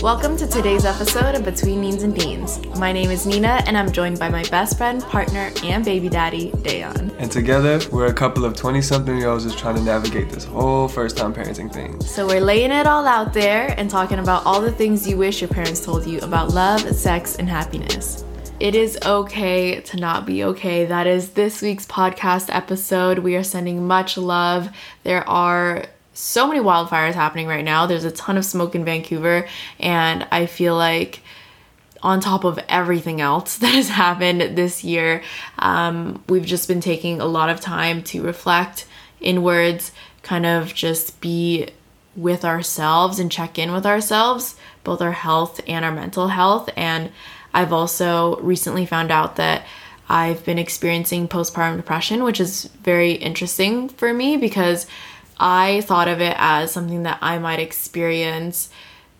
Welcome to today's episode of Between Means and Deans. My name is Nina, and I'm joined by my best friend, partner, and baby daddy, Dayon. And together, we're a couple of 20 something year olds just trying to navigate this whole first time parenting thing. So, we're laying it all out there and talking about all the things you wish your parents told you about love, sex, and happiness. It is okay to not be okay. That is this week's podcast episode. We are sending much love. There are so many wildfires happening right now. There's a ton of smoke in Vancouver, and I feel like on top of everything else that has happened this year, um, we've just been taking a lot of time to reflect inwards, kind of just be with ourselves and check in with ourselves, both our health and our mental health. And I've also recently found out that I've been experiencing postpartum depression, which is very interesting for me because I thought of it as something that I might experience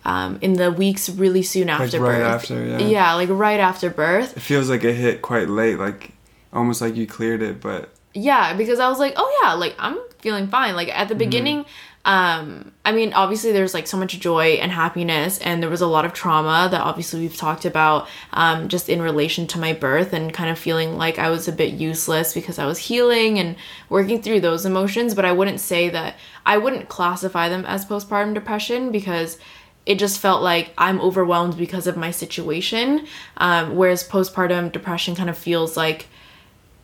um, in the weeks really soon after like right birth. after, yeah. Yeah, like right after birth. It feels like it hit quite late, like almost like you cleared it, but Yeah, because I was like, oh yeah, like I'm feeling fine. Like at the beginning, um, I mean, obviously there's like so much joy and happiness, and there was a lot of trauma that obviously we've talked about, um, just in relation to my birth and kind of feeling like I was a bit useless because I was healing and working through those emotions. But I wouldn't say that I wouldn't classify them as postpartum depression because it just felt like I'm overwhelmed because of my situation. Um, whereas postpartum depression kind of feels like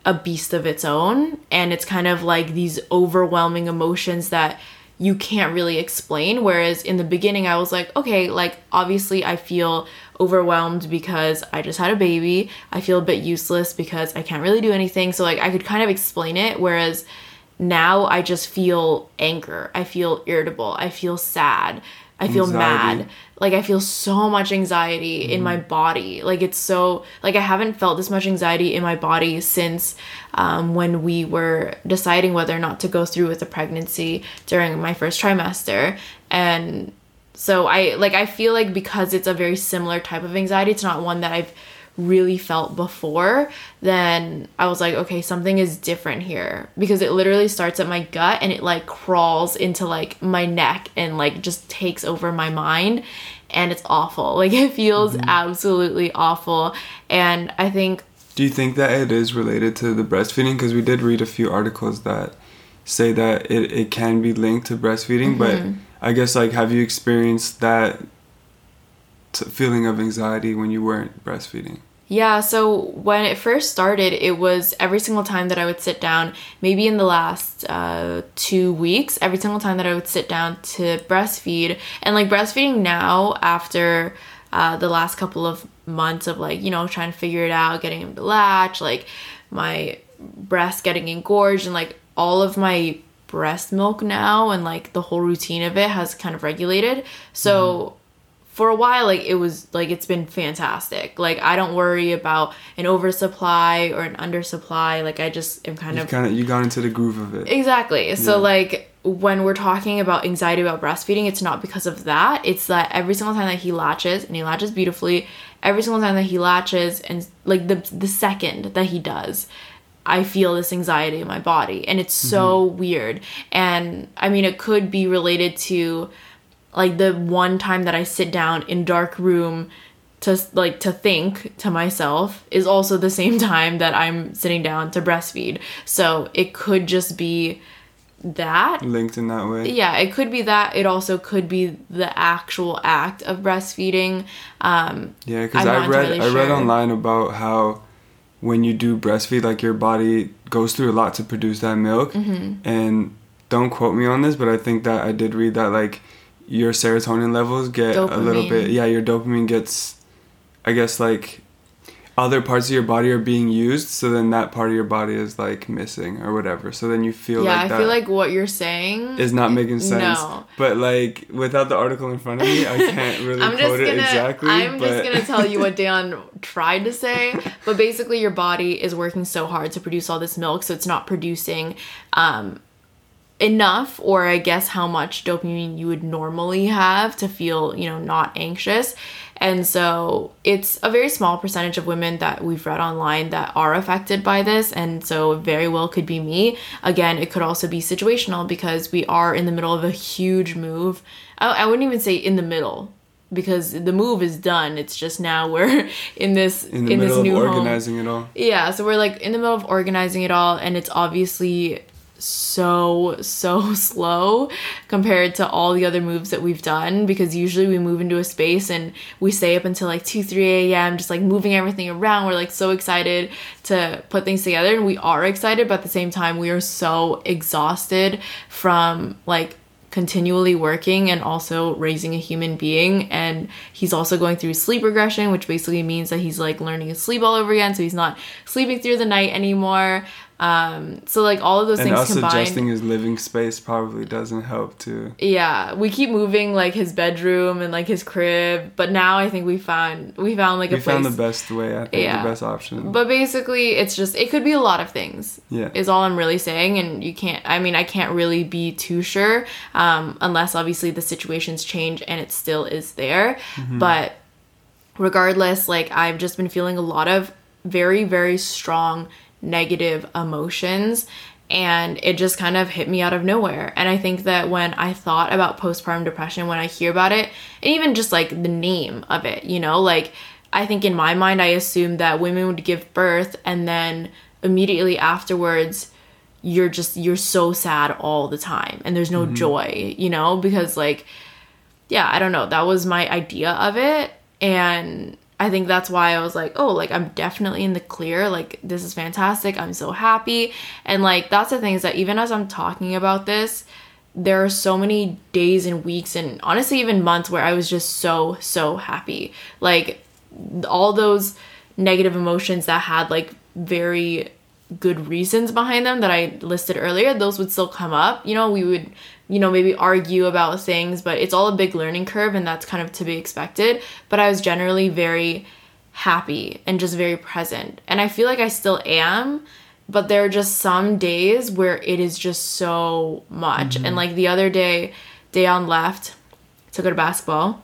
a beast of its own and it's kind of like these overwhelming emotions that you can't really explain. Whereas in the beginning I was like okay like obviously I feel overwhelmed because I just had a baby. I feel a bit useless because I can't really do anything. So like I could kind of explain it. Whereas now I just feel anger. I feel irritable. I feel sad. I feel Anxiety. mad like I feel so much anxiety in my body. Like it's so like I haven't felt this much anxiety in my body since um, when we were deciding whether or not to go through with the pregnancy during my first trimester. And so I like I feel like because it's a very similar type of anxiety, it's not one that I've really felt before, then I was like, okay, something is different here because it literally starts at my gut and it like crawls into like my neck and like just takes over my mind and it's awful. Like it feels mm-hmm. absolutely awful. And I think do you think that it is related to the breastfeeding? Because we did read a few articles that say that it, it can be linked to breastfeeding, but mm-hmm. I guess like have you experienced that feeling of anxiety when you weren't breastfeeding? Yeah, so when it first started, it was every single time that I would sit down, maybe in the last uh, two weeks, every single time that I would sit down to breastfeed. And like breastfeeding now, after uh, the last couple of months of like, you know, trying to figure it out, getting him to latch, like my breast getting engorged, and like all of my breast milk now, and like the whole routine of it has kind of regulated. So for a while like it was like it's been fantastic. Like i don't worry about an oversupply or an undersupply. Like i just am kind You of kind of you got into the groove of it. exactly. So like when we're talking about anxiety about breastfeeding it's not because of that. It's that every single time that he latches and he latches beautifully every single time that he latches and like the the second that he does I feel this anxiety in my body. And it's so mm-hmm. weird. And I mean it could be related to like the one time that I sit down in dark room to like to think to myself is also the same time that I'm sitting down to breastfeed. So it could just be that Linked in that way. yeah, it could be that. It also could be the actual act of breastfeeding. Um, Yeah, because I read I read online about how when you do breastfeed, like your body goes through a lot to produce that milk. Mm-hmm. And don't quote me on this, but I think that I did read that like your serotonin levels get a little bit. Yeah, your dopamine gets, I guess like other parts of your body are being used, so then that part of your body is like missing or whatever. So then you feel yeah, like I feel like what you're saying is not making sense. No. But like without the article in front of me, I can't really I'm quote gonna it exactly. I'm but just gonna tell you what Dan tried to say, but basically your body is working so hard to produce all this milk, so it's not producing um enough or I guess how much dopamine you would normally have to feel, you know, not anxious. And so it's a very small percentage of women that we've read online that are affected by this. And so very well could be me. Again, it could also be situational because we are in the middle of a huge move. I, I wouldn't even say in the middle. because the move is done. It's just now we're in this In in this new home. organizing it all. Yeah, so we're like in the middle of organizing it all, and it's obviously so so slow compared to all the other moves that we've done because usually we move into a space and we stay up until like 2 3 a.m just like moving everything around. We're like so excited to put things together and we are excited but at the same time we are so exhausted from like continually working and also raising a human being. And he's also going through sleep regression which basically means that he's like learning to sleep all over again so he's not sleeping through the night anymore um so like all of those And things us combined adjusting his living space probably doesn't help too. yeah we keep moving like his bedroom and like his crib but now i think we found we found like We a place found the best way, I think, Yeah. the best option. but basically it's just it could be a lot of things yeah. is all i'm really saying and you can't i mean i can't really be too sure um, unless obviously the situations change and it still is there but regardless like i've just been feeling a lot of very very strong negative emotions and it just kind of hit me out of nowhere. And i think that when i thought about postpartum depression when i hear about it and even just like the name of it you know like i think in my mind i assumed that women would give birth and then immediately afterwards you're just you're so sad all the time and there's no mm-hmm. joy you know because like yeah i don't know. That was my idea of it and i think that's why i was like oh like i'm definitely in the clear like this is fantastic i'm so happy. And like that's the thing is that even as i'm talking about this there are so many days and weeks and honestly even months where i was just so so happy. Like all those negative emotions that had like very good reasons behind them that I listed earlier, those would still come up. You know, we would, you know, maybe argue about things, but it's all a big learning curve and that's kind of to be expected. But I was generally very happy and just very present. And I feel like I still am, but there are just some days where it is just so much. And like the other day, Dayon left to go to basketball.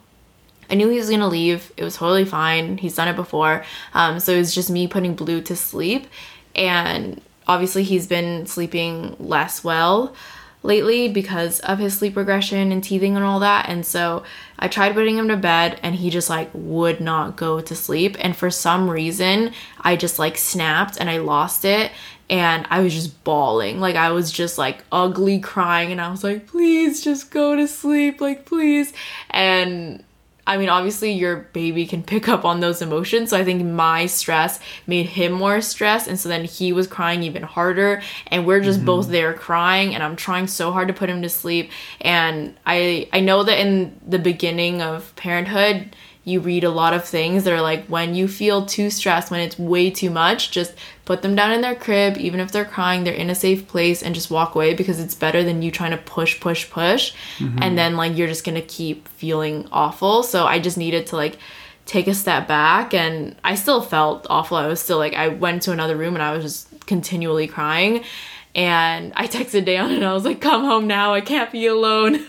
I knew he was gonna leave. It was totally fine. He's done it before. Um, so it was just me putting Blue to sleep. And obviously, he's been sleeping less well lately because of his sleep regression and teething and all that. And so I tried putting him to bed and he just like would not go to sleep. And for some reason, I just like snapped and I lost it. And I was just bawling. Like, I was just like ugly crying. And I was like, please just go to sleep. Like, please. And I mean, obviously, your baby can pick up on those emotions. So I think my stress made him more stressed. And so then he was crying even harder. And we're just both mm-hmm. there crying. And I'm trying so hard to put him to sleep. And I, I know that in the beginning of parenthood, you read a lot of things that are like when you feel too stressed, when it's way too much, just put them down in their crib, even if they're crying, they're in a safe place and just walk away because it's better than you trying to push, push, push. Mm-hmm. And then like you're just gonna keep feeling awful. So I just needed to like take a step back and I still felt awful. I was still like, I went to another room and I was just continually crying. And I texted Dayon and I was like, come home now. I can't be alone.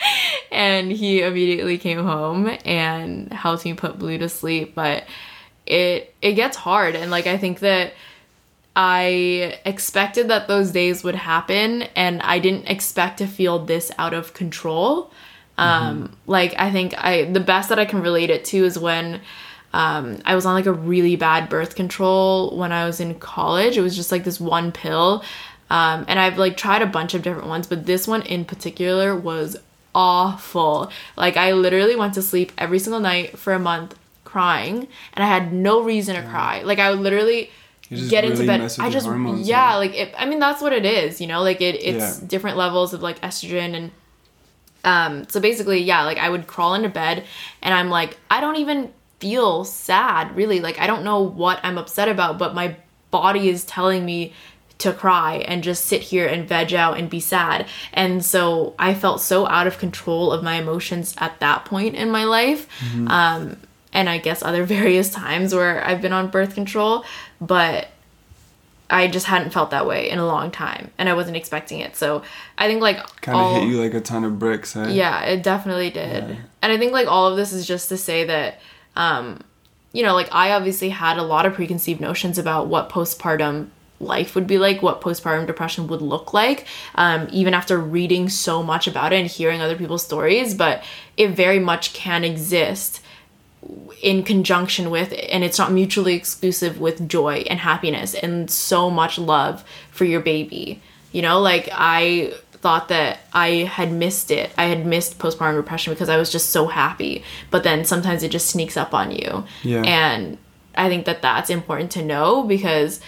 and he immediately came home and helped me put Blue to sleep. But it it gets hard and like I think that I expected that those days would happen and I didn't expect to feel this out of control. Um like I think I the best that I can relate it to is when um I was on like a really bad birth control when I was in college. It was just like this one pill. Um and I've like tried a bunch of different ones, but this one in particular was awful. Like I literally went to sleep every single night for a month crying and I had no reason to cry. Like I would literally get into bed. I just hormones, yeah, yeah. like it, I mean that's what it is, you know, like it it's Yeah. different levels of like estrogen and um so basically yeah, like I would crawl into bed and I'm like I don't even feel sad really. Like I don't know what I'm upset about, but my body is telling me to cry and just sit here and veg out and be sad. And so I felt so out of control of my emotions at that point in my life. Um, and I guess other various times where I've been on birth control, but I just hadn't felt that way in a long time and I wasn't expecting it. So I think like Kind of hit you like a ton of bricks, eh? yeah, it definitely did. And I think like all of this is just to say that um you know, like I obviously had a lot of preconceived notions about what postpartum life would be like, what postpartum depression would look like, um, even after reading so much about it and hearing other people's stories. But it very much can exist in conjunction with and it's not mutually exclusive with joy and happiness and so much love for your baby you know like i thought that i had missed it i had missed postpartum depression because i was just so happy but then sometimes it just sneaks up on you Yeah. and i think that that's important to know because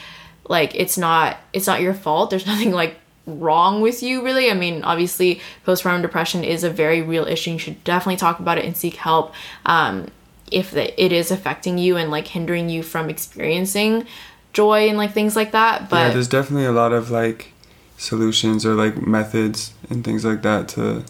like it's not it's not your fault. There's nothing like wrong with you really. I mean obviously postpartum depression is a very real issue. You should definitely talk about it and seek help um, if it is affecting you and like hindering you from experiencing joy and like things like that yeah, but there's definitely a lot of like solutions or like methods and things like that to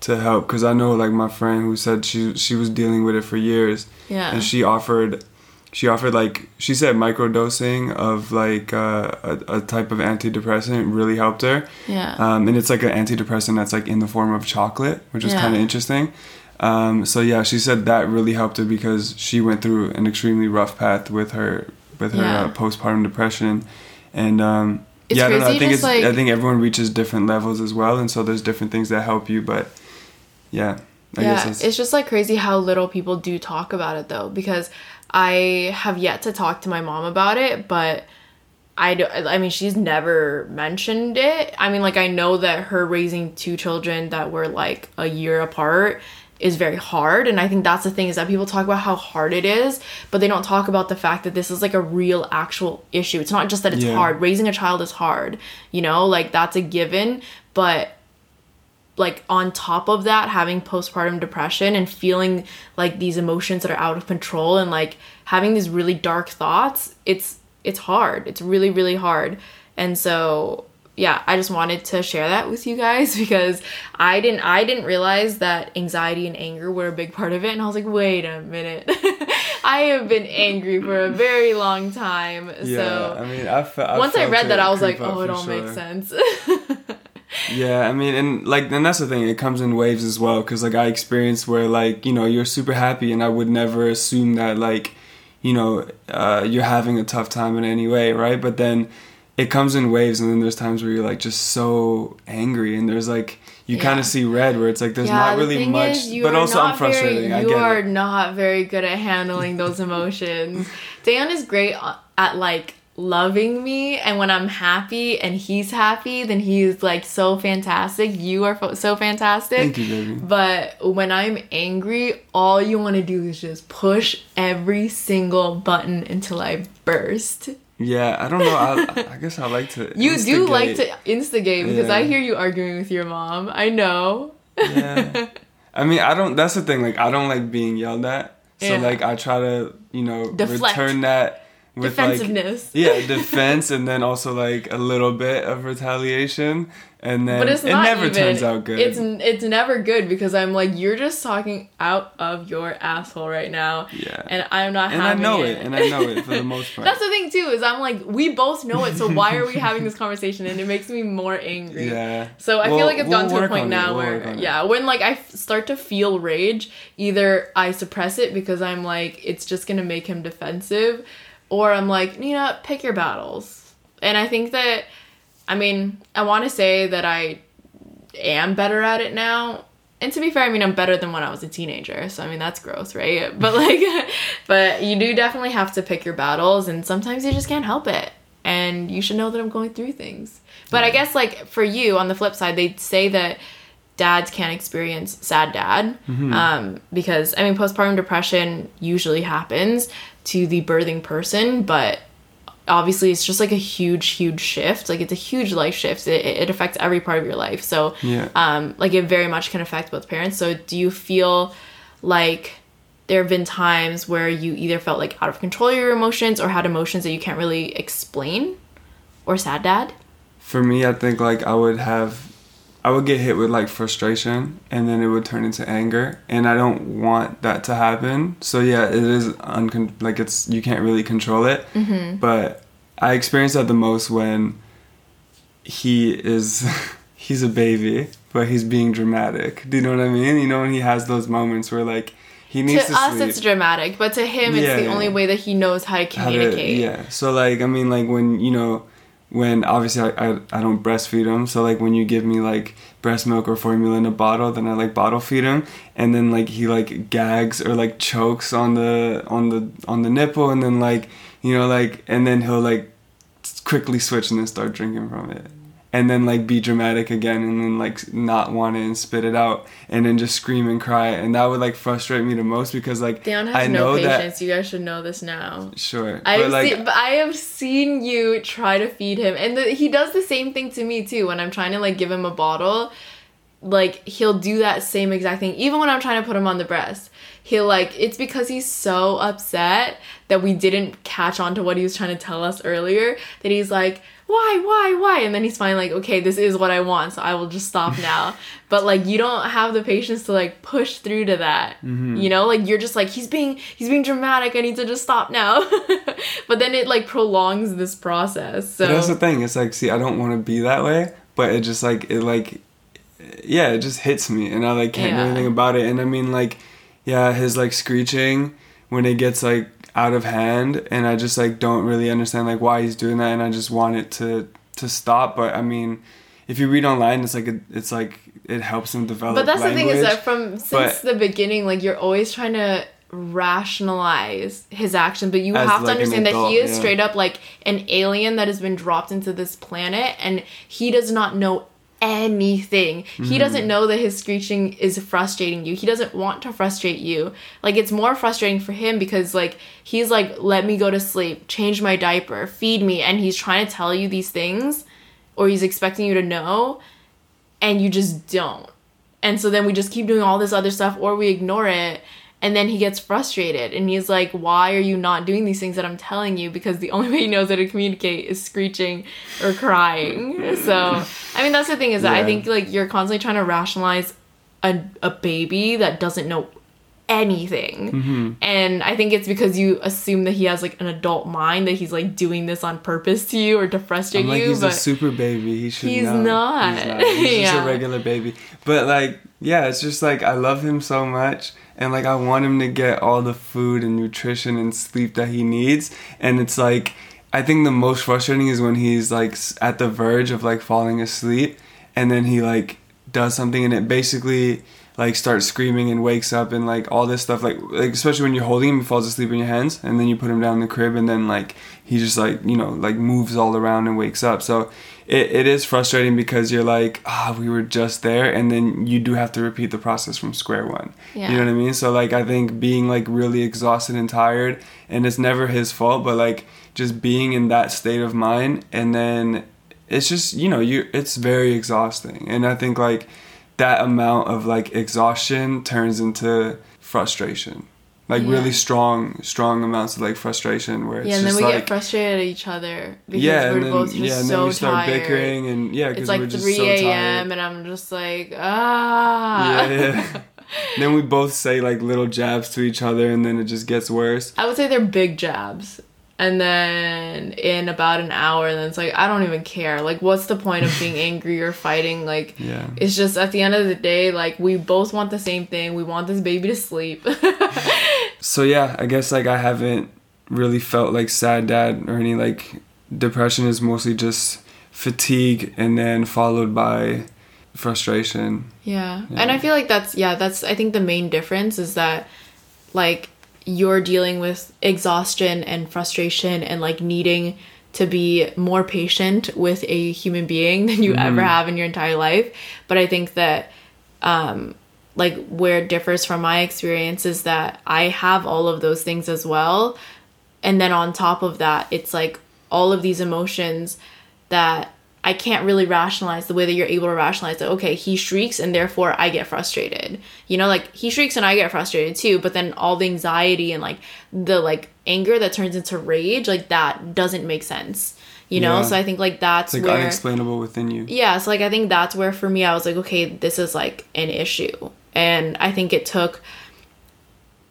to help. Because I know like my friend who said she she was dealing with it for years. Yeah. And she offered she offered like she said microdosing of like uh, a, a type of antidepressant really helped her yeah um, and it's like an antidepressant that's like in the form of chocolate which is Yeah. kind of interesting um, so yeah she said that really helped her because she went through an extremely rough path with her with her Yeah. uh, postpartum depression and um, It's yeah I don't know I think it's I think everyone reaches different levels as well and so there's different things that help you but yeah I yeah, guess it's just like crazy how little people do talk about it though, because I have yet to talk to my mom about it, but I do, I mean, she's never mentioned it. I mean, like I know that her raising two children that were like a year apart is very hard, and I think that's the thing is that people talk about how hard it is, but they don't talk about the fact that this is like a real actual issue. It's not just that it's Yeah. hard. Raising a child is hard, you know, like that's a given, but like on top of that having postpartum depression and feeling like these emotions that are out of control and like having these really dark thoughts it's it's hard. It's really really hard. And so yeah i just wanted to share that with you guys because i didn't i didn't realize that anxiety and anger were a big part of it. And i was like wait a minute. I have been angry for a very long time. Yeah so I mean I, fe- I once i read that i was like oh it all makes sense Yeah, I mean, and like, and that's the thing. It comes in waves as well, because like I experienced where like you know you're super happy, and I would never assume that like, you know, uh, you're having a tough time in any way, right? But then it comes in waves, and then there's times where you're like just so angry, and there's like you kind of see red, where it's like there's Yeah, not really much, is, but also I'm not very- you are it. not very good at handling those emotions. Dan is great at like loving me, and when I'm happy and he's happy, then he's like so fantastic. You are fo- so fantastic. Thank you, baby. But when I'm angry, all you want to do is just push every single button until I burst. Yeah, I don't know. I, I guess I like to. You do like to instigate because I hear you arguing with your mom. I know. yeah. I mean, I don't. That's the thing. Like, I don't like being yelled at. So Yeah. like, I try to, you know, Deflect. return that with like, Defensiveness. yeah, defense, and then also like a little bit of retaliation, and then But it's it never even, turns out good. It's it's never good because I'm like you're just talking out of your asshole right now. Yeah. And I'm not and I know it. it, and I know it for the most part. That's the thing too is I'm like we both know it, so why are we having this conversation? And it makes me more angry. yeah. So I Well, feel like it's we'll gotten to a point now we'll where yeah, when like I f- start to feel rage, either I suppress it because I'm like it's just gonna make him defensive, or I'm like you know pick your battles. And I think that, I mean, I want to say that I am better at it now. And to be fair, I mean I'm better than when I was a teenager. So I mean that's gross, right? But like, but you do definitely have to pick your battles, and sometimes you just can't help it. And you should know that I'm going through things. But I guess like for you, on the flip side, they say that dads can't experience sad dad um, because I mean postpartum depression usually happens to the birthing person, but obviously it's just like a huge huge shift. Like it's a huge life shift. It, it affects every part of your life. So Yeah. um like it very much can affect both parents. So do you feel like there have been times where you either felt like out of control of your emotions or had emotions that you can't really explain? Or sad dad? For me, I think like I would have, I would get hit with like frustration, and then it would turn into anger, and I don't want that to happen. So yeah, it is uncon- like it's you can't really control it. Mm-hmm. But I experience that the most when he is he's a baby, but he's being dramatic. Do you know what I mean? You know when he has those moments where like he needs to to, us sleep. it's dramatic but to him it's Yeah, the yeah. only way that he knows how to how to- communicate yeah. So like I mean like when you know when obviously I, I, I don't breastfeed him so like when you give me like breast milk or formula in a bottle then i like bottle feed him and then like he like gags or like chokes on the on the on the nipple and then like you know like and then he'll like quickly switch and then start drinking from it and then like be dramatic again and then like not want it and spit it out and then just scream and cry and that would like frustrate me the most because like I no know patience. that You guys should know this now. sure I but have like seen, but I have seen you try to feed him, and the, he does the same thing to me too. When I'm trying to like give him a bottle, like he'll do that same exact thing. Even when I'm trying to put him on the breast, he'll like it's because he's so upset that we didn't catch on to what he was trying to tell us earlier. That he's like, why, why, why, and then he's finally like, okay, this is what I want, so I will just stop now. but like you don't have the patience to like push through to that. Mm-hmm. You know, like you're just like he's being he's being dramatic. I need to just stop now. but then it like prolongs this process. So But that's the thing. It's like, see, I don't want to be that way, but it just like it like, yeah, it just hits me, and I like can't do anything about it. And I mean, like, yeah, his like screeching when it gets like out of hand, and I just like don't really understand like why he's doing that, and I just want it to to stop. But I mean, if you read online, it's like it, it's like it helps him develop. But that's the thing is that from since but- the beginning, like you're always trying to rationalize his action, but you As, have to like, an understand that he is yeah. straight up like an alien that has been dropped into this planet and he does not know anything. Mm-hmm. He doesn't know that his screeching is frustrating you. He doesn't want to frustrate you. Like it's more frustrating for him because like he's like let me go to sleep, change my diaper, feed me and he's trying to tell you these things or he's expecting you to know and you just don't. And so then we just keep doing all this other stuff or we ignore it and then he gets frustrated and he's like, Why are you not doing these things that I'm telling you? Because the only way he knows how to communicate is screeching or crying. So I mean that's the thing is that I think like you're constantly trying to rationalize a, a baby that doesn't know anything. Mm-hmm. And I think it's because you assume that he has like an adult mind that he's like doing this on purpose to you or to frustrate like you. he's but a super baby. He should He's know. not. He's not. He's just a regular baby. But like, yeah, it's just like I love him so much, and like I want him to get all the food and nutrition and sleep that he needs. And it's like, I think the most frustrating is when he's like at the verge of like falling asleep, and then he like does something, and it basically like starts screaming and wakes up and like all this stuff. Like like especially when you're holding him he falls asleep in your hands. And then you put him down in the crib and then like he just like you know like moves all around and wakes up. So it, it is frustrating because you're like ah we were just there and then you do have to repeat the process from square one. Yeah. you know what i mean? So like i think being like really exhausted and tired and it's never his fault but like just being in that state of mind and then it's just you know you it's very exhausting. And i think like that amount of like exhaustion turns into frustration like Yeah. really strong strong amounts of like frustration where it's yeah, and then we like get frustrated at each other because yeah we're and then both just yeah and so then we start tired. bickering and yeah because It's like we're just 3 so a.m. and I'm just like, ah. yeah, yeah. then we both say like little jabs to each other and then it just gets worse I would say they're big jabs. And then in about an hour, then it's like, I don't even care. Like, what's the point of being angry or fighting? Like, yeah it's just at the end of the day, like, we both want the same thing. We want this baby to sleep. so yeah i guess like i haven't really felt like sad dad or any like depression is mostly just fatigue and then followed by frustration Yeah. Yeah. And I feel like that's yeah, that's I think the main difference is that like you're dealing with exhaustion and frustration and like needing to be more patient with a human being than you ever have in your entire life. But I think that um like where it differs from my experience is that I have all of those things as well. And then on top of that, it's like all of these emotions that I can't really rationalize the way that you're able to rationalize that, okay, he shrieks and therefore I get frustrated. You know, like he shrieks and I get frustrated too, but then all the anxiety and like the like anger that turns into rage, like that doesn't make sense. You know? Yeah. So I think like that's it's like where unexplainable within you yeah so like i think that's where for me i was like okay this is like an issue and i think it took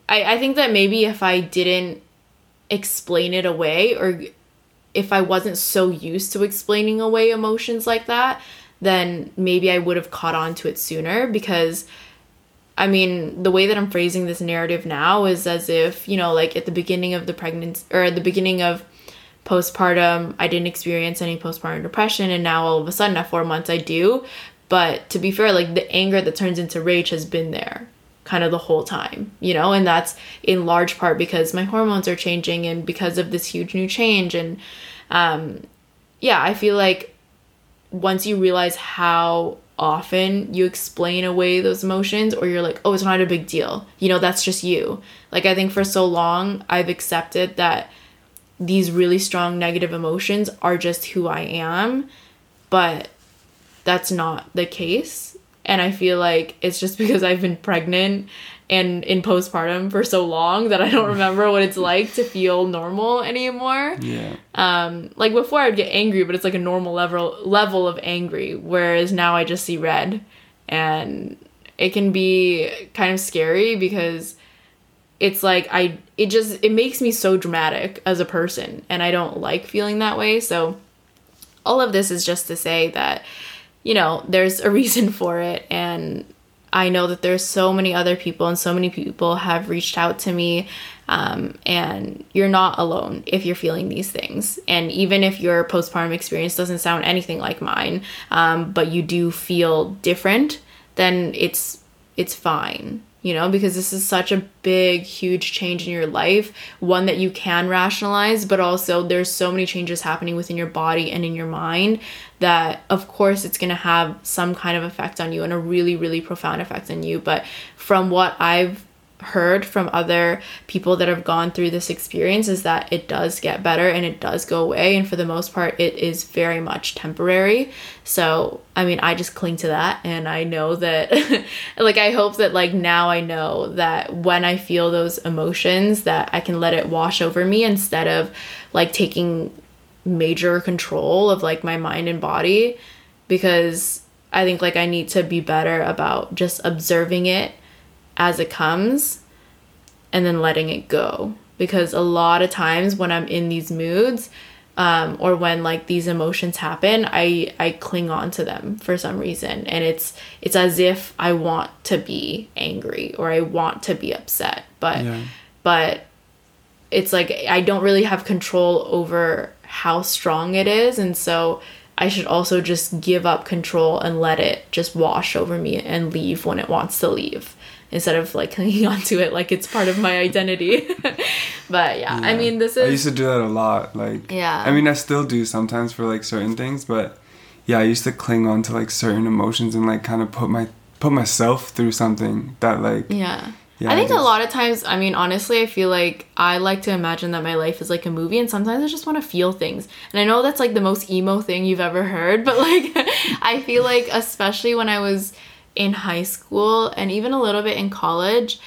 i i think that maybe if i didn't explain it away or if i wasn't so used to explaining away emotions like that then maybe i would have caught on to it sooner because I mean, the way that I'm phrasing this narrative now is as if, you know, like at the beginning of the pregnancy or at the beginning of postpartum I didn't experience any postpartum depression and now all of a sudden at 4 months I do. But to be fair, like the anger that turns into rage has been there kind of the whole time, you know, and that's in large part because my hormones are changing and because of this huge new change. And um, yeah, I feel like once you realize how often you explain away those emotions or you're like, oh, it's not a big deal, you know, that's just you. Like, I think for so long, I've accepted that these really strong negative emotions are just who I am, but that's not the case and I feel like it's just because I've been pregnant and in postpartum for so long that I don't remember what it's like to feel normal anymore. Yeah. Um, like before I'd get angry, but it's like a normal level level of angry, whereas now I just see red, and it can be kind of scary because it's like I it just it makes me so dramatic as a person, and I don't like feeling that way. So all of this is just to say that you know, there's a reason for it. And I know that there's so many other people and so many people have reached out to me. Um, and you're not alone if you're feeling these things. And even if your postpartum experience doesn't sound anything like mine, um, but you do feel different, then it's it's fine you know, because this is such a big, huge change in your life, one that you can rationalize, but also there's so many changes happening within your body and in your mind that, of course, it's going to have some kind of effect on you and a really, really profound effect on you. But from what I've heard from other people that have gone through this experience is that it does get better and it does go away. And for the most part it is very much temporary. So i mean i just cling to that. And i know that like i hope that like now i know that when i feel those emotions that i can let it wash over me instead of like taking major control of like my mind and body. Because i think like i need to be better about just observing it as it comes and then letting it go. Because a lot of times when i'm in these moods um, or when like these emotions happen i i cling on to them for some reason. And it's it's as if i want to be angry or i want to be upset. But yeah. but it's like i don't really have control over how strong it is. And so I should also just give up control and let it just wash over me and leave when it wants to leave instead of like clinging onto it like it's part of my identity. but yeah, yeah, I mean, this is. I used to do that a lot. Like, yeah. I mean, I still do sometimes for like certain things, but yeah, I used to cling on to like certain emotions and like kind of put my put myself through something that like yeah. Yeah, I think I a lot of times, I mean, honestly, I feel like I like to imagine that my life is like a movie, and sometimes I just want to feel things. And I know that's like the most emo thing you've ever heard, but like, I feel like, especially when I was in high school and even a little bit in college,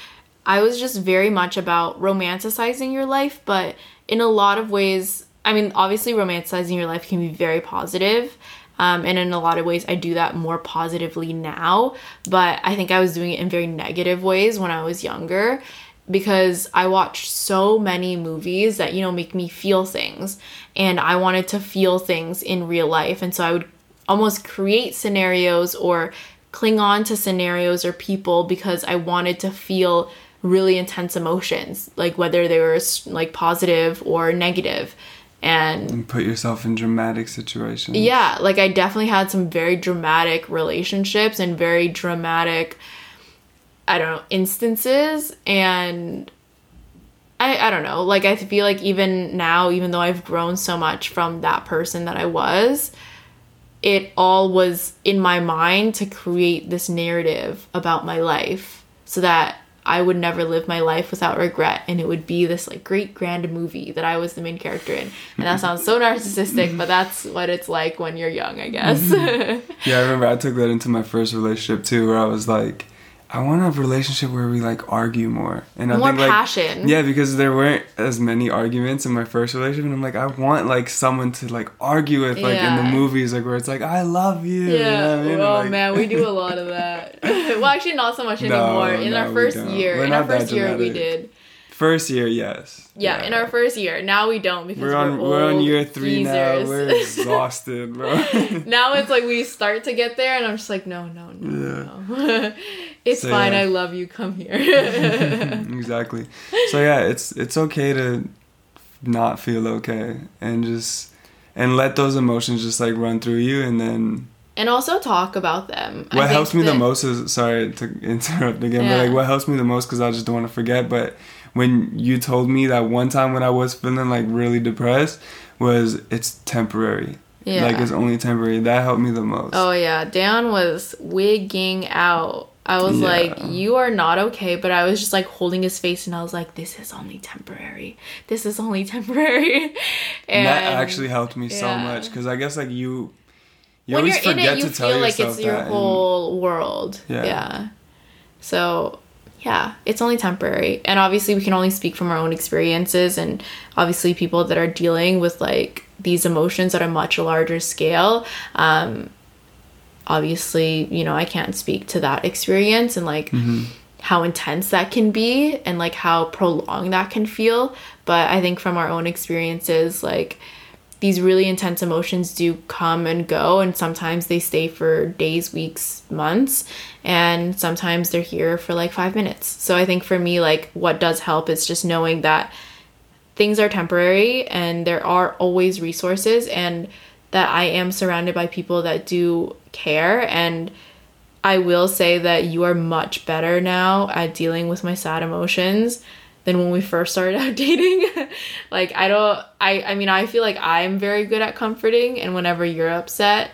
I was just very much about romanticizing your life, but in a lot of ways, I mean, obviously, romanticizing your life can be very positive, um, and in a lot of ways, I do that more positively now, but I think I was doing it in very negative ways when I was younger because I watched so many movies that, you know, make me feel things, and I wanted to feel things in real life, and so I would almost create scenarios or cling on to scenarios or people because I wanted to feel really intense emotions, like whether they were like positive or negative. And, and put yourself in dramatic situations. Yeah, like I definitely had some very dramatic relationships and very dramatic I don't know, instances and I, I don't know, like I feel like even now, even though I've grown so much from that person that I was, it all was in my mind to create this narrative about my life so that I would never live my life without regret and it would be this like great grand movie that I was the main character in. And that sounds so narcissistic, but that's what it's like when you're young, I guess. Mm-hmm. yeah, I remember I took that into my first relationship too where I was like I want a relationship where we like argue more and I more think like passion. yeah, because there weren't as many arguments in my first relationship, and I'm like, I want like someone to like argue with, like yeah. in the movies, like where it's like, I love you. Yeah. You know I mean? Oh like, man, we do a lot of that. well, actually, not so much anymore. No, in no, our first year, We're in our first year, we did. First year, yes. Yeah, yeah, in our first year. Now we don't because we're on we're, we're on year three geezers. now. We're exhausted, bro. now it's like we start to get there, and I'm just like, no, no, no, yeah. no. It's so, fine. Yeah. I love you. Come here. exactly. So yeah, it's it's okay to not feel okay and just and let those emotions just like run through you and then and also talk about them. what helps me that, the most is sorry to interrupt again, yeah. but like what helps me the most because I just don't want to forget. But when you told me that one time when I was feeling like really depressed was it's temporary. Yeah. Like it's only temporary. That helped me the most. Oh yeah, Dan was wigging out. I was yeah. like, "You are not okay," but I was just like holding his face, and I was like, "This is only temporary. This is only temporary." and that actually helped me yeah. so much because I guess like you you when you're in it, you feel like it's your whole and, world. Yeah. yeah. So, yeah, it's only temporary. And obviously, we can only speak from our own experiences. And obviously, people that are dealing with like these emotions at a much larger scale. Um, obviously, you know, I can't speak to that experience and like mm-hmm. how intense that can be and like how prolonged that can feel. But I think from our own experiences, like, these really intense emotions do come and go and sometimes they stay for days weeks months and sometimes they're here for like 5 minutes so i think for me like what does help is just knowing that things are temporary and there are always resources and that i am surrounded by people that do care and i will say that you are much better now at dealing with my sad emotions than when we first started out dating. like I don't I I mean I feel like I'm very good at comforting and whenever you're upset,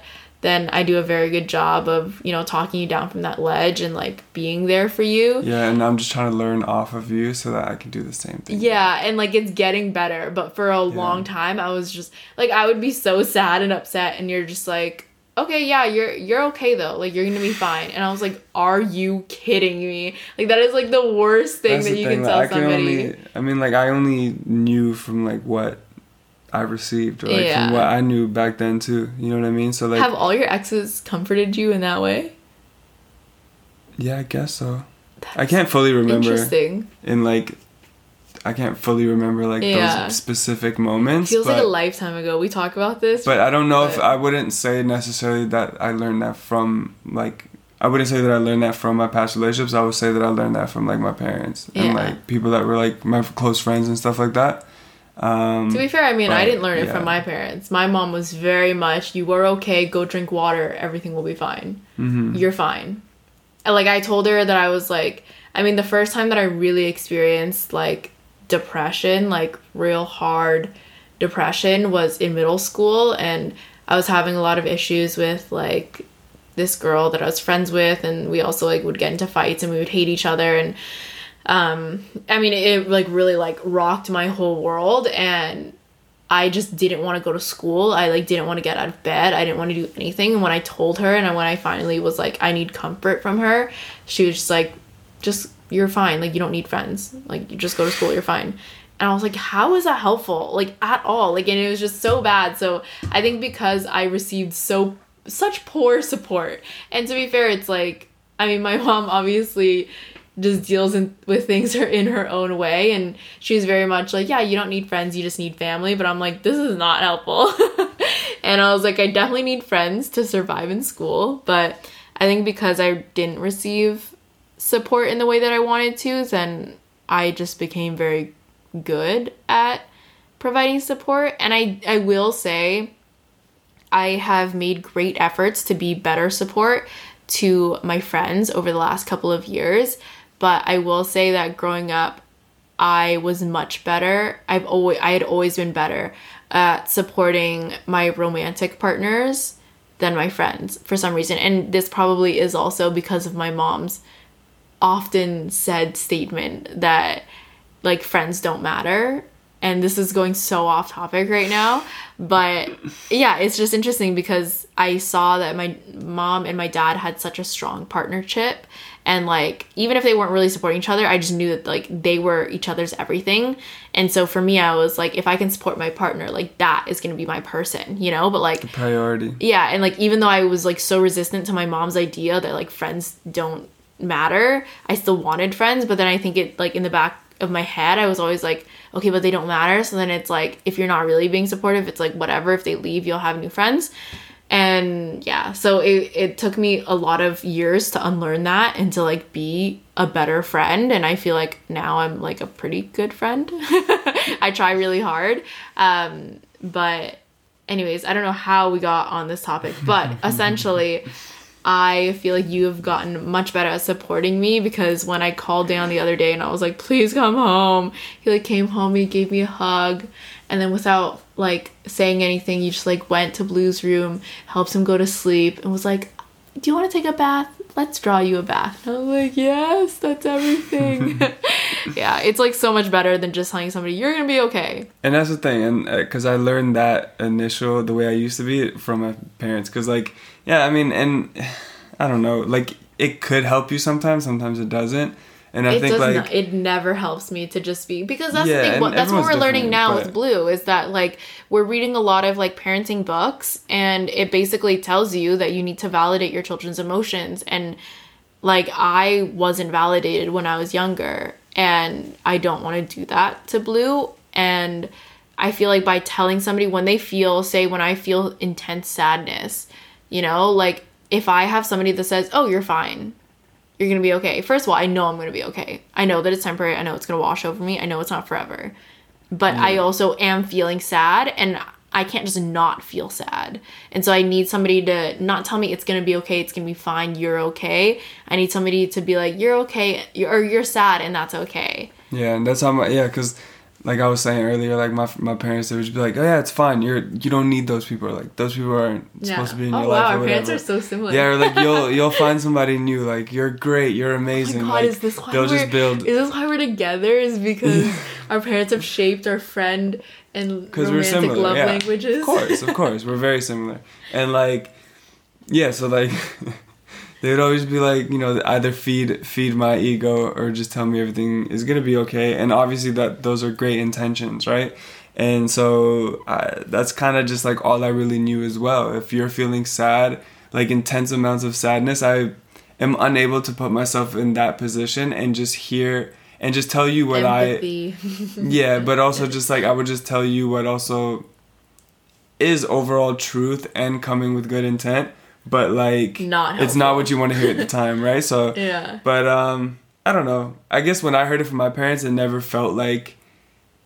then I do a very good job of, you know, talking you down from that ledge and like being there for you. Yeah, and I'm just trying to learn off of you so that I can do the same thing. Yeah, and like it's getting better, but for a yeah. long time I was just like I would be so sad and upset and you're just like okay, yeah, you're you're okay though. Like you're gonna be fine. And I was like, are you kidding me? Like that is like the worst thing That's that you thing, can like, tell I somebody. Can only, I mean, like I only knew from like what I received or like yeah. from what I knew back then too. You know what I mean? So like, have all your exes comforted you in that way? Yeah, I guess so. That's I can't fully remember. Interesting. In like I can't fully remember like yeah. those specific moments. It feels but, like a lifetime ago. We talk about this. But I don't know but... if I wouldn't say necessarily that I learned that from like I wouldn't say that I learned that from my past relationships. I would say that I learned that from like my parents yeah. and like people that were like my close friends and stuff like that. Um, to be fair, I mean, but, I didn't learn it yeah. from my parents. My mom was very much, you were okay, go drink water, everything will be fine. Mm-hmm. You're fine. And like, I told her that I was like, I mean, the first time that I really experienced like depression, like real hard depression, was in middle school. And I was having a lot of issues with like this girl that I was friends with. And we also like would get into fights and we would hate each other. And um, I mean, it like really like rocked my whole world. And I just didn't want to go to school. I like didn't want to get out of bed. I didn't want to do anything. And when I told her and when I finally was like I need comfort from her, she was just like just you're fine. Like you don't need friends. Like you just go to school, you're fine. And I was like, how is that helpful? Like at all. Like and it was just so bad. So I think because I received so such poor support. And to be fair, it's like I mean my mom obviously just deals in, with things her in her own way and she's very much like yeah you don't need friends you just need family but i'm like this is not helpful and i was like i definitely need friends to survive in school but i think because i didn't receive support in the way that I wanted to, then I just became very good at providing support. And I, I will say, I have made great efforts to be better support to my friends over the last couple of years. But I will say that growing up, I was much better. I've always I had always been better at supporting my romantic partners than my friends for some reason. And this probably is also because of my mom's often said statement that like friends don't matter and this is going so off topic right now but yeah it's just interesting because i saw that my mom and my dad had such a strong partnership and like even if they weren't really supporting each other i just knew that like they were each other's everything and so for me i was like if i can support my partner like that is going to be my person you know but like the priority yeah and like even though i was like so resistant to my mom's idea that like friends don't matter. I still wanted friends, but then I think it like in the back of my head, I was always like, okay, but they don't matter. So then it's like if you're not really being supportive, it's like whatever. If they leave, you'll have new friends. And yeah so it, it took me a lot of years to unlearn that and to like be a better friend. And i feel like now i'm like a pretty good friend. I try really hard. Um, but anyways i don't know how we got on this topic but essentially I feel like you have gotten much better at supporting me because when I called down the other day and I was like, please come home, he like came home, he gave me a hug, and then without like saying anything, you just like went to Blue's room, helps him go to sleep, and was like, Do you want to take a bath? Let's draw you a bath. And I was like, Yes, that's everything. yeah, it's like so much better than just telling somebody you're gonna be okay. And that's the thing, and because uh, I learned that initial the way I used to be from my parents, because like yeah, I mean, and I don't know, like it could help you sometimes, sometimes it doesn't. And I it think like not, it never helps me to just be because that's yeah, the thing. What, that's what we're learning now but... with Blue is that like we're reading a lot of like parenting books, and it basically tells you that you need to validate your children's emotions. And like I wasn't validated when I was younger, and I don't want to do that to Blue. And I feel like by telling somebody when they feel, say, when I feel intense sadness you know, like if I have somebody that says, "Oh, you're fine. You're to be okay." First of all, I know I'm to be okay. I know that it's temporary. I know it's to wash over me. I know it's not forever. But. I also am feeling sad and I can't just not feel sad. And so I need somebody to not tell me it's to be okay, it's to be fine, you're okay. I need somebody to be like, "You're okay," or "You're sad and that's okay." Yeah, and that's how my yeah, cuz like I was saying earlier, like my my parents they would just be like, "Oh yeah, it's fine. You're you don't need those people. Like those people aren't yeah. supposed to be in oh, your wow, life." Oh wow, our parents are so similar. Yeah, or like you'll you'll find somebody new. Like you're great. You're amazing. Oh my God, like, is this why they'll just build. Is this why we're together? Is because our parents have shaped our friend and romantic love yeah. languages. Of course, of course, we're very similar. And like, yeah, so like. they would always be like, you know, either feed feed my ego or just tell me everything is gonna be okay. And obviously that those are great intentions, right? And so I, that's kind of just like all I really knew as well. If you're feeling sad, like intense amounts of sadness, I am unable to put myself in that position and just hear and just tell you what Empathy. I yeah, but also just like I would just tell you what also is overall truth and coming with good intent but like not it's not what you want to hear at the time, right? So yeah. But um, I don't know. I guess when I heard it from my parents, it never felt like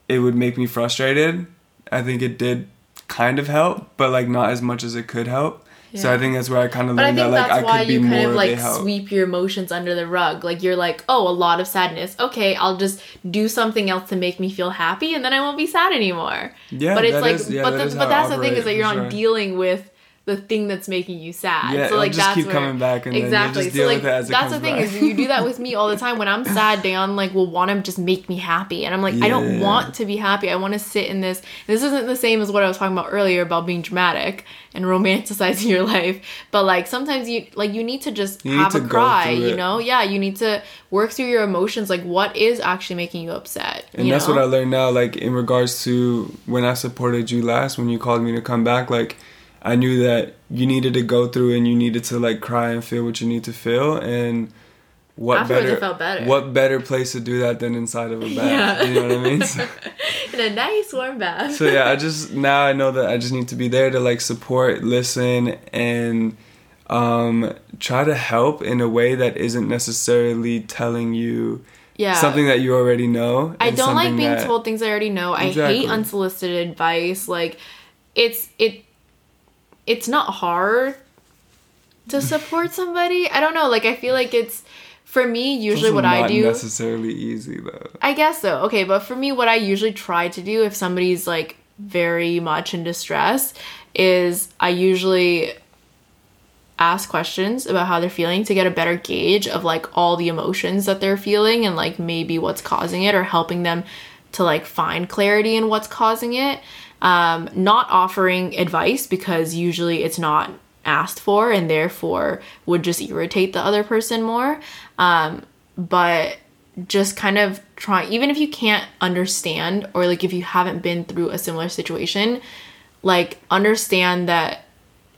it would make me frustrated. I think it did kind of help, but like not as much as it could help. Yeah. So I think that's where I kind of learned that like I could be more But I think that's why you kind of like sweep your emotions under the rug. Like you're like, oh, a lot of sadness. Okay, I'll just do something else to make me feel happy, and then I won't be sad anymore. Yeah, but it's like, is, yeah, but that the, but that's the thing is that you're not sure. dealing with the thing that's making you sad. Yeah, so like just that's keep where, coming back and exactly. so like that's the thing back. is you do that with me all the time. When I'm sad, Dan like will want to just make me happy, and I'm like, yeah. I don't want to be happy. I want to sit in this. This isn't the same as what I was talking about earlier about being dramatic and romanticizing your life, but like sometimes you like you need to just you have a cry. You know, yeah, you need to work through your emotions. Like what is actually making you upset? And you that's know? what I learned now. Like in regards to when I supported you last, when you called me to come back, like I knew that you needed to go through and you needed to like cry and feel what you need to feel and what better, better, what better place to do that than inside of a bath yeah. you know what i mean so, in a nice warm bath so yeah i just now i know that i just need to be there to like support listen and um, try to help in a way that isn't necessarily telling you yeah. something that you already know i don't like being that, told things i already know exactly. i hate unsolicited advice like it's it it's not hard to support somebody. I don't know. Like I feel like it's for me usually what I do necessarily easy though. I guess so. Okay, but for me what I usually try to do if somebody's like very much in distress is I usually ask questions about how they're feeling to get a better gauge of like all the emotions that they're feeling and like maybe what's causing it or helping them to like find clarity in what's causing it um, not offering advice because usually it's not asked for and therefore would just irritate the other person more. Um, but just kind of try, even if you can't understand or like if you haven't been through a similar situation, like understand that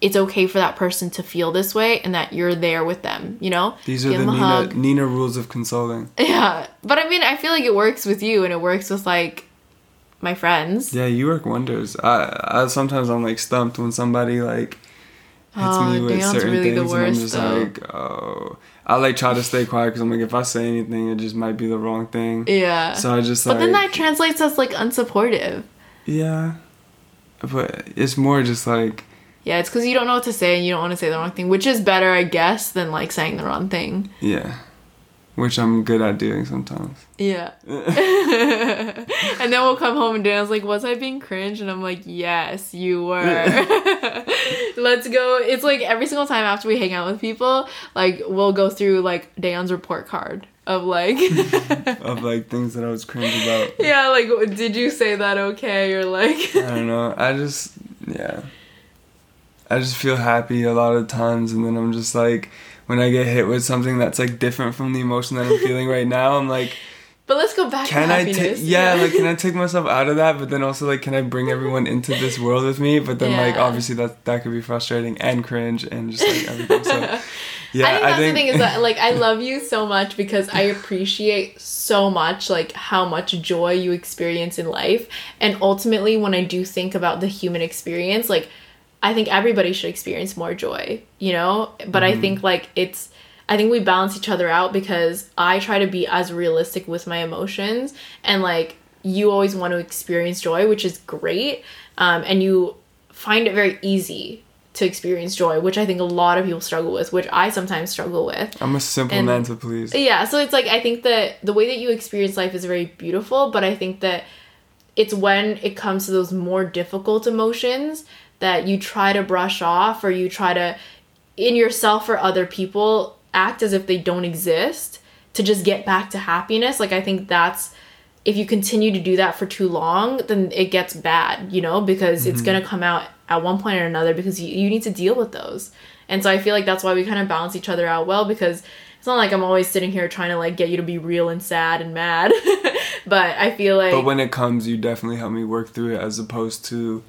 it's okay for that person to feel this way and that you're there with them, you know? These are Give the Nina, Nina rules of consoling. Yeah. But I mean, I feel like it works with you and it works with like my friends. Yeah, you work wonders. I, I sometimes I'm like stumped when somebody like hits me Oh, with Dayon's certain really the things, and I'm just though. like, oh, I like try to stay quiet because I'm like, if I say anything, it just might be the wrong thing. Yeah. So I just like. but then that translates as like unsupportive. yeah, but it's more just like, Yeah, it's because you don't know what to say and you don't want to say the wrong thing, which is better, I guess, than like saying the wrong thing. yeah, which I'm good at doing sometimes. Yeah. and then we'll come home and Dan's like, Was I being cringe? And I'm like, Yes, you were. Let's go. It's like every single time after we hang out with people, like we'll go through like Dan's report card of like, of like things that I was cringe about. yeah, like, did you say that okay? Or like, I don't know. I just yeah. I just feel happy a lot of times and then I'm just like when I get hit with something that's like different from the emotion that I'm feeling right now, I'm like but let's go back can I take yeah, like can I take myself out of that but then also like can I bring everyone into this world with me? But then like obviously that that could be frustrating and cringe and just like everything. So yeah, I think that's the thing is that like I love you so much because I appreciate so much like how much joy you experience in life and ultimately when I do think about the human experience like I think everybody should experience more joy, you know? But I think like it's I think we balance each other out because I try to be as realistic with my emotions and like you always want to experience joy, which is great. Um, and you find it very easy to experience joy, which I think a lot of people struggle with, which I sometimes struggle with. I'm a simple and- man to please. Yeah, so it's like I think that the way that you experience life is very beautiful, but I think that it's when it comes to those more difficult emotions that you try to brush off or you try to in yourself or other people act as if they don't exist to just get back to happiness. Like I think that's if you continue to do that for too long, then it gets bad, you know, because it's mm-hmm. gonna come out at one point or another because you, you need to deal with those. And so I feel like that's why we kind of balance each other out well because it's not like I'm always sitting here trying to like get you to be real and sad and mad. but I feel like But when it comes, you definitely help me work through it as opposed to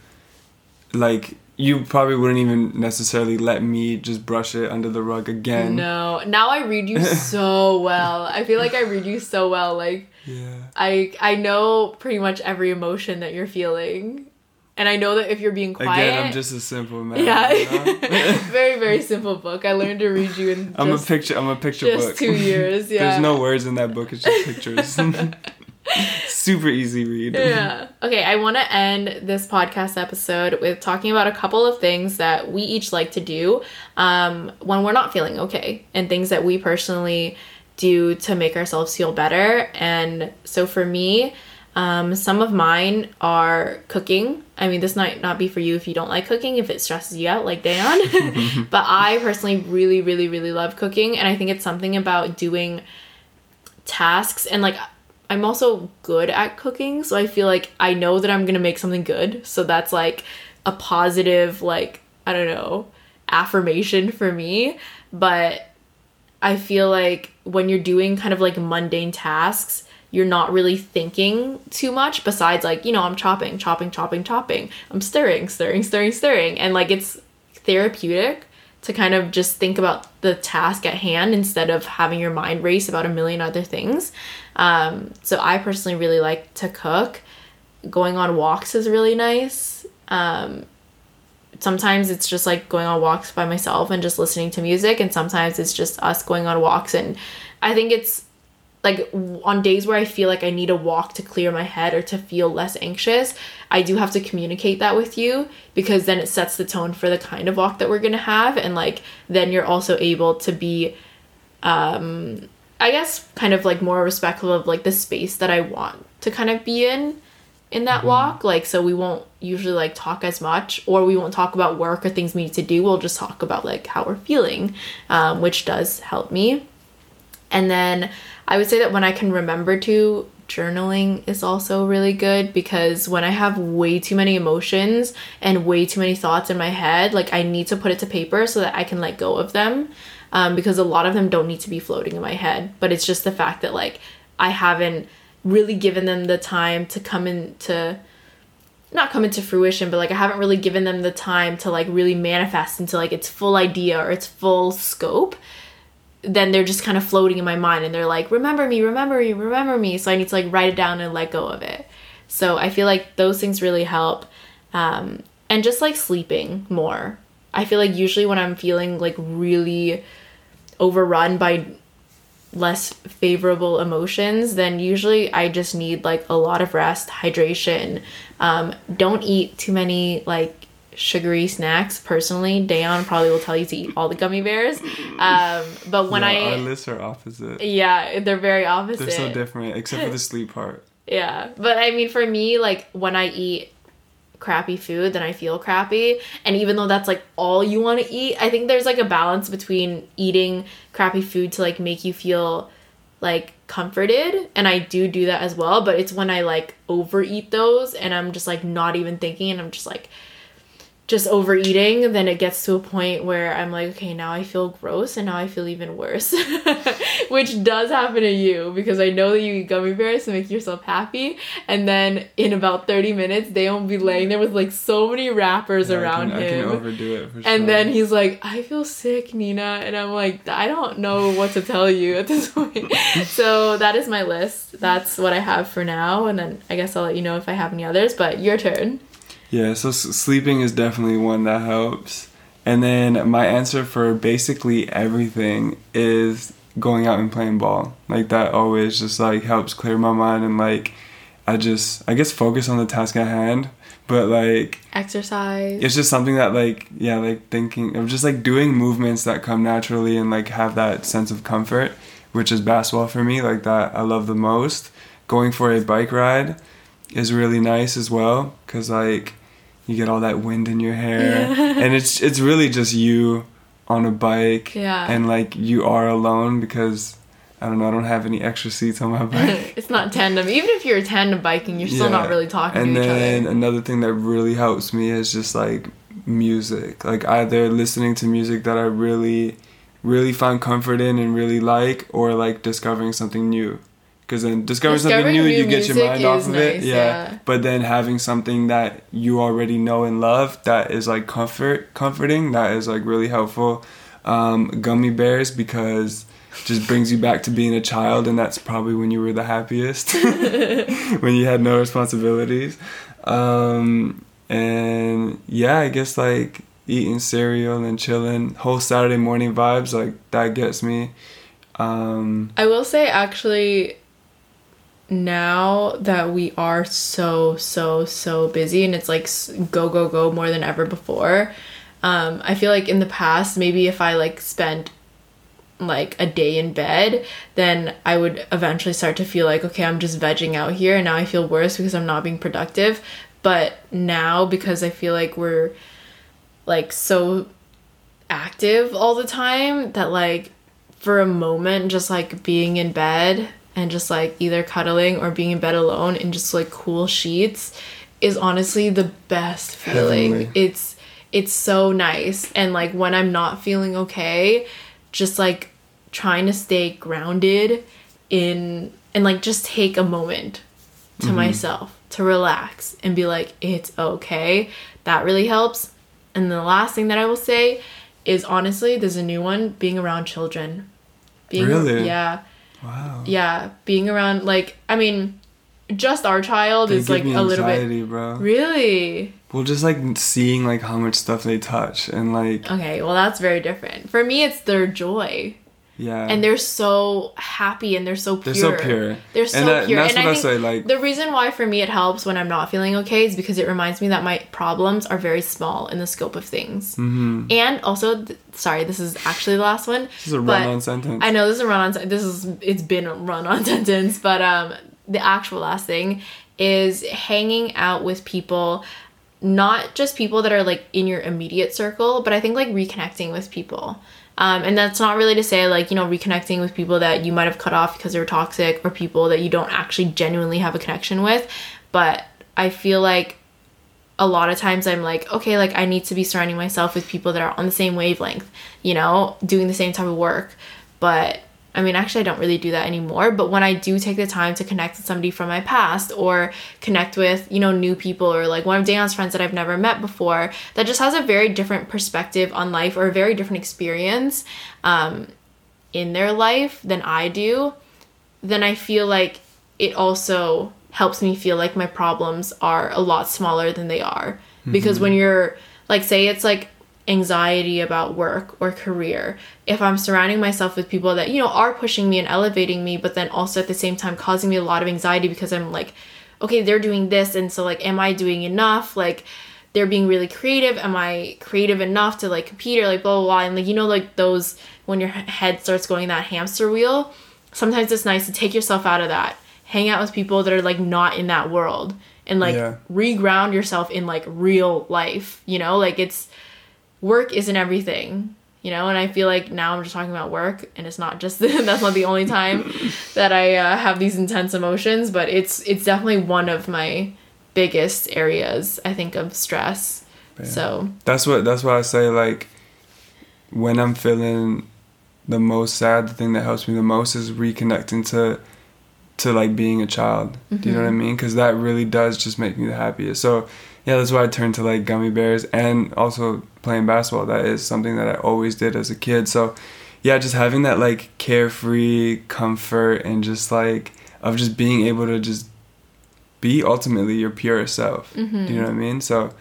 like you probably wouldn't even necessarily let me just brush it under the rug again. no, now I read you so well. I feel like I read you so well. Like Yeah. I I know pretty much every emotion that you're feeling. And I know that if you're being quiet Again, I'm just a simple man. Yeah. you know? very, very simple book. I learned to read you in I'm a picture. I'm a picture just book. two years. Yeah. There's no words in that book. It's just pictures. Super easy read. Yeah. Okay, I want to end this podcast episode with talking about a couple of things that we each like to do um, when we're not feeling okay and things that we personally do to make ourselves feel better. And so for me, um, some of mine are cooking. I mean, this might not be for you if you don't like cooking, if it stresses you out, like Dan. but I personally really, really, really love cooking. And I think it's something about doing tasks and like I'm also good at cooking, so I feel like I know that I'm gonna make something good. So that's like a positive, like, I don't know, affirmation for me. But I feel like when you're doing kind of like mundane tasks, you're not really thinking too much besides like, you know, I'm chopping, chopping, chopping, chopping. I'm stirring, stirring, stirring, stirring. And like it's therapeutic to kind of just think about the task at hand instead of having your mind race about a million other things. Um, so I personally really like to cook. Going on walks is really nice. Um, sometimes it's just like going on walks by myself and just listening to music, and sometimes it's just us going on walks. And I think it's like on days where I feel like I need a walk to clear my head or to feel less anxious, I do have to communicate that with you because then it sets the tone for the kind of walk that we're gonna have, and like then you're also able to be, um, I guess, kind of like more respectful of like the space that I want to kind of be in in that walk. Like, so we won't usually like talk as much, or we won't talk about work or things we need to do. We'll just talk about like how we're feeling, um, which does help me. And then I would say that when I can remember to, journaling is also really good because when I have way too many emotions and way too many thoughts in my head, like I need to put it to paper so that I can let go of them. Um, because a lot of them don't need to be floating in my head, but it's just the fact that like I haven't really given them the time to come into not come into fruition, but like I haven't really given them the time to like really manifest into like its full idea or its full scope then they're just kind of floating in my mind and they're like remember me remember me remember me so i need to like write it down and let go of it so i feel like those things really help um, and just like sleeping more I feel like usually when I'm feeling like really overrun by less favorable emotions, then usually I just need like a lot of rest, hydration. Um, don't eat too many like sugary snacks. Personally, Dayon probably will tell you to eat all the gummy bears. Um, but when Yeah, I our lists are opposite. yeah, they're very opposite. They're so different, except for the sleep part. Yeah, but I mean, for me, like when I eat crappy food, then I feel crappy. And even though that's like all you want to eat, I think there's like a balance between eating crappy food to like make you feel like comforted. And I do do that as well. But it's when I like overeat those and I'm just like not even thinking and I'm just like, just overeating, then it gets to a point where I'm like, okay, now I feel gross and now I feel even worse. Which does happen to you because I know that you eat gummy bears to make yourself happy. And then in about 30 minutes, they won't be laying there with like so many wrappers Yeah, around I can, him. I can overdo it for sure. and then he's like, I feel sick, Nina. And I'm like, I don't know what to tell you at this point. so that is my list. That's what I have for now. And then I guess I'll let you know if I have any others. But your turn. Yeah, so sleeping is definitely one that helps. And then my answer for basically everything is going out and playing ball. Like that always just like helps clear my mind and like I just I guess focus on the task at hand. But like Exercise. it's just something that like yeah, like thinking of just like doing movements that come naturally and like have that sense of comfort, which is basketball for me, like that I love the most. Going for a bike ride is really nice as well cuz like you get all that wind in your hair and it's it's really just you on a bike Yeah. and like you are alone because I don't know, I don't have any extra seats on my bike. it's not tandem. Even if you're tandem biking, you're still Yeah. not really talking and to each then another thing that really helps me is just like music like either listening to music that i really really find comfort in and really like or like discovering something new because then discovering, something new new you get your mind off of it yeah. yeah. but then having something that you already know and love that is like comfort comforting that is like really helpful um, gummy bears because just brings you back to being a child and that's probably when you were the happiest when you had no responsibilities um, and yeah i guess like eating cereal and chilling whole saturday morning vibes like that gets me um, I will say, actually, now that we are so, so, so busy and it's like go, go, go more than ever before, um, I feel like in the past, maybe if I like spent like a day in bed, then I would eventually start to feel like, okay, I'm just vegging out here. And now I feel worse because I'm not being productive. But now, because I feel like we're like so active all the time, that like for a moment, just like being in bed and just like either cuddling or being in bed alone in just like cool sheets is honestly the best feeling. Heavenly. It's it's so nice. And like when I'm not feeling okay, just like trying to stay grounded in and like just take a moment to mm-hmm. myself to relax and be like it's okay. That really helps. And the last thing that I will say is honestly, there's a new one, being around children. Being Really? yeah. Wow Yeah, being around like I mean, just our child they is like a little bit bro really well just like seeing like how much stuff they touch and like okay. Well, that's very different. For me, it's their joy, yeah and they're so happy and they're so pure. They're so pure. They're so And that- pure. that's and what I think say, like- the reason why for me it helps when I'm not feeling okay is because it reminds me that my problems are very small in the scope of things. Mm-hmm. And also, th- sorry, this is actually the last one. this is a run-on sentence I know this is a run on. Sentence. This is it's been a run on sentence, but um, the actual last thing is hanging out with people, not just people that are like in your immediate circle, but I think like reconnecting with people. Um, and that's not really to say like you know reconnecting with people that you might have cut off because they're toxic or people that you don't actually genuinely have a connection with, but I feel like a lot of times I'm like, okay, like I need to be surrounding myself with people that are on the same wavelength, you know, doing the same type of work. But I mean, actually, I don't really do that anymore. But when I do take the time to connect with somebody from my past or connect with, you know, new people or like one of Dayon's friends that I've never met before, that just has a very different perspective on life or a very different experience um, in their life than I do, then I feel like it also helps me feel like my problems are a lot smaller than they are. Because when you're like say it's like anxiety about work or career, if I'm surrounding myself with people that, you know, are pushing me and elevating me, but then also at the same time causing me a lot of anxiety because I'm like, okay, they're doing this. And so, like, am I doing enough? Like, they're being really creative. Am I creative enough to like compete or like blah, blah, blah. And like, you know, like those when your head starts going that hamster wheel, sometimes it's nice to take yourself out of that, hang out with people that are like not in that world and like Yeah. reground yourself in like real life, you know? Like it's work isn't everything, you know? And I feel like now I'm just talking about work and it's not just that's not the only time that I uh, have these intense emotions, but it's it's definitely one of my biggest areas I think of stress. Yeah. So, That's what that's why I say like when I'm feeling the most sad, the thing that helps me the most is reconnecting to to like being a child. Do you know what I mean? Because that really does just make me the happiest. So yeah, that's why I turned to like gummy bears and also playing basketball. That is something that I always did as a kid. So yeah, just having that like carefree comfort and just like of just being able to just be ultimately your purest self. Do you mm-hmm. know what I mean? So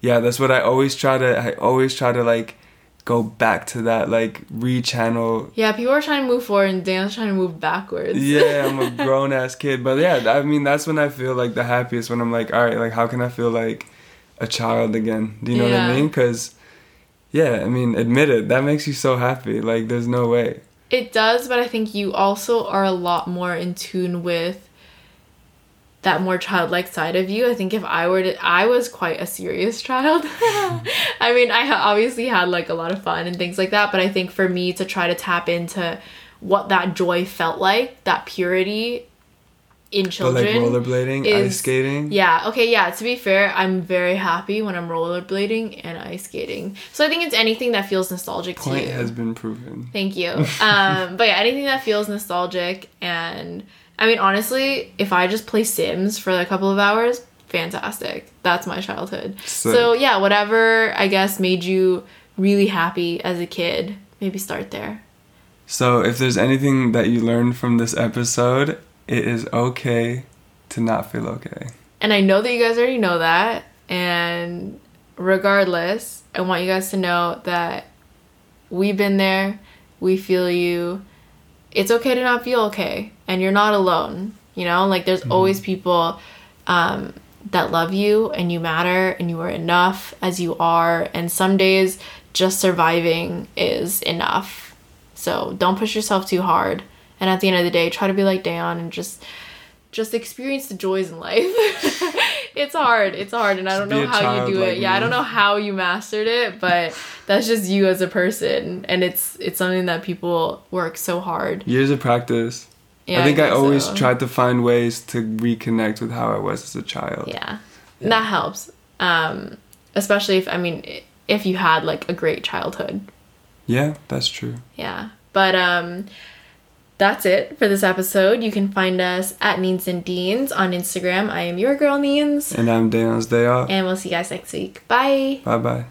yeah, that's what I always try to. I always try to like go back to that, like rechannel. yeah, people are trying to move forward and Dan's trying to move backwards. Yeah, I'm a grown ass kid, but yeah, I mean that's when I feel like the happiest when I'm like, all right, like how can I feel like a child again? Do you know what I mean? Because yeah, I mean, admit it, that makes you so happy. Like there's no way. It does, but I think you also are a lot more in tune with that more childlike side of you. I think if I were to, I was quite a serious child. I mean, I obviously had like a lot of fun and things like that, but I think for me to try to tap into what that joy felt like, that purity in But children. like rollerblading, ice skating. Yeah, okay, yeah, to be fair, I'm very happy when I'm rollerblading and ice skating. So I think it's anything that feels nostalgic to you. has been proven. Thank you. Um, but yeah, anything that feels nostalgic and I mean honestly, if I just play Sims for a couple of hours, fantastic. That's my childhood. Sick. So yeah, whatever I guess made you really happy as a kid, maybe start there. So if there's anything that you learned from this episode, it is okay to not feel okay. And I know that you guys already know that. And regardless, I want you guys to know that we've been there. We feel you. It's okay to not feel okay. And you're not alone. You know, like there's always people um, that love you and you matter and you are enough as you are. And some days just surviving is enough. So don't push yourself too hard. And at the end of the day, try to be like Dan and just just experience the joys in life. it's hard. It's hard and I don't know how you do like it. Yeah, I don't know how you mastered it, but that's just you as a person and it's it's something that people work so hard. Years of practice. Yeah, I think I, guess always so. tried to find ways to reconnect with how I was as a child. Yeah. And that helps. Um especially if I mean if you had like a great childhood. Yeah, that's true. Yeah. But um that's it for this episode. You can find us at Neens and Deans on Instagram. I am your girl Neens. And I'm Daniel's day off. And we'll see you guys next week. Bye. Bye bye.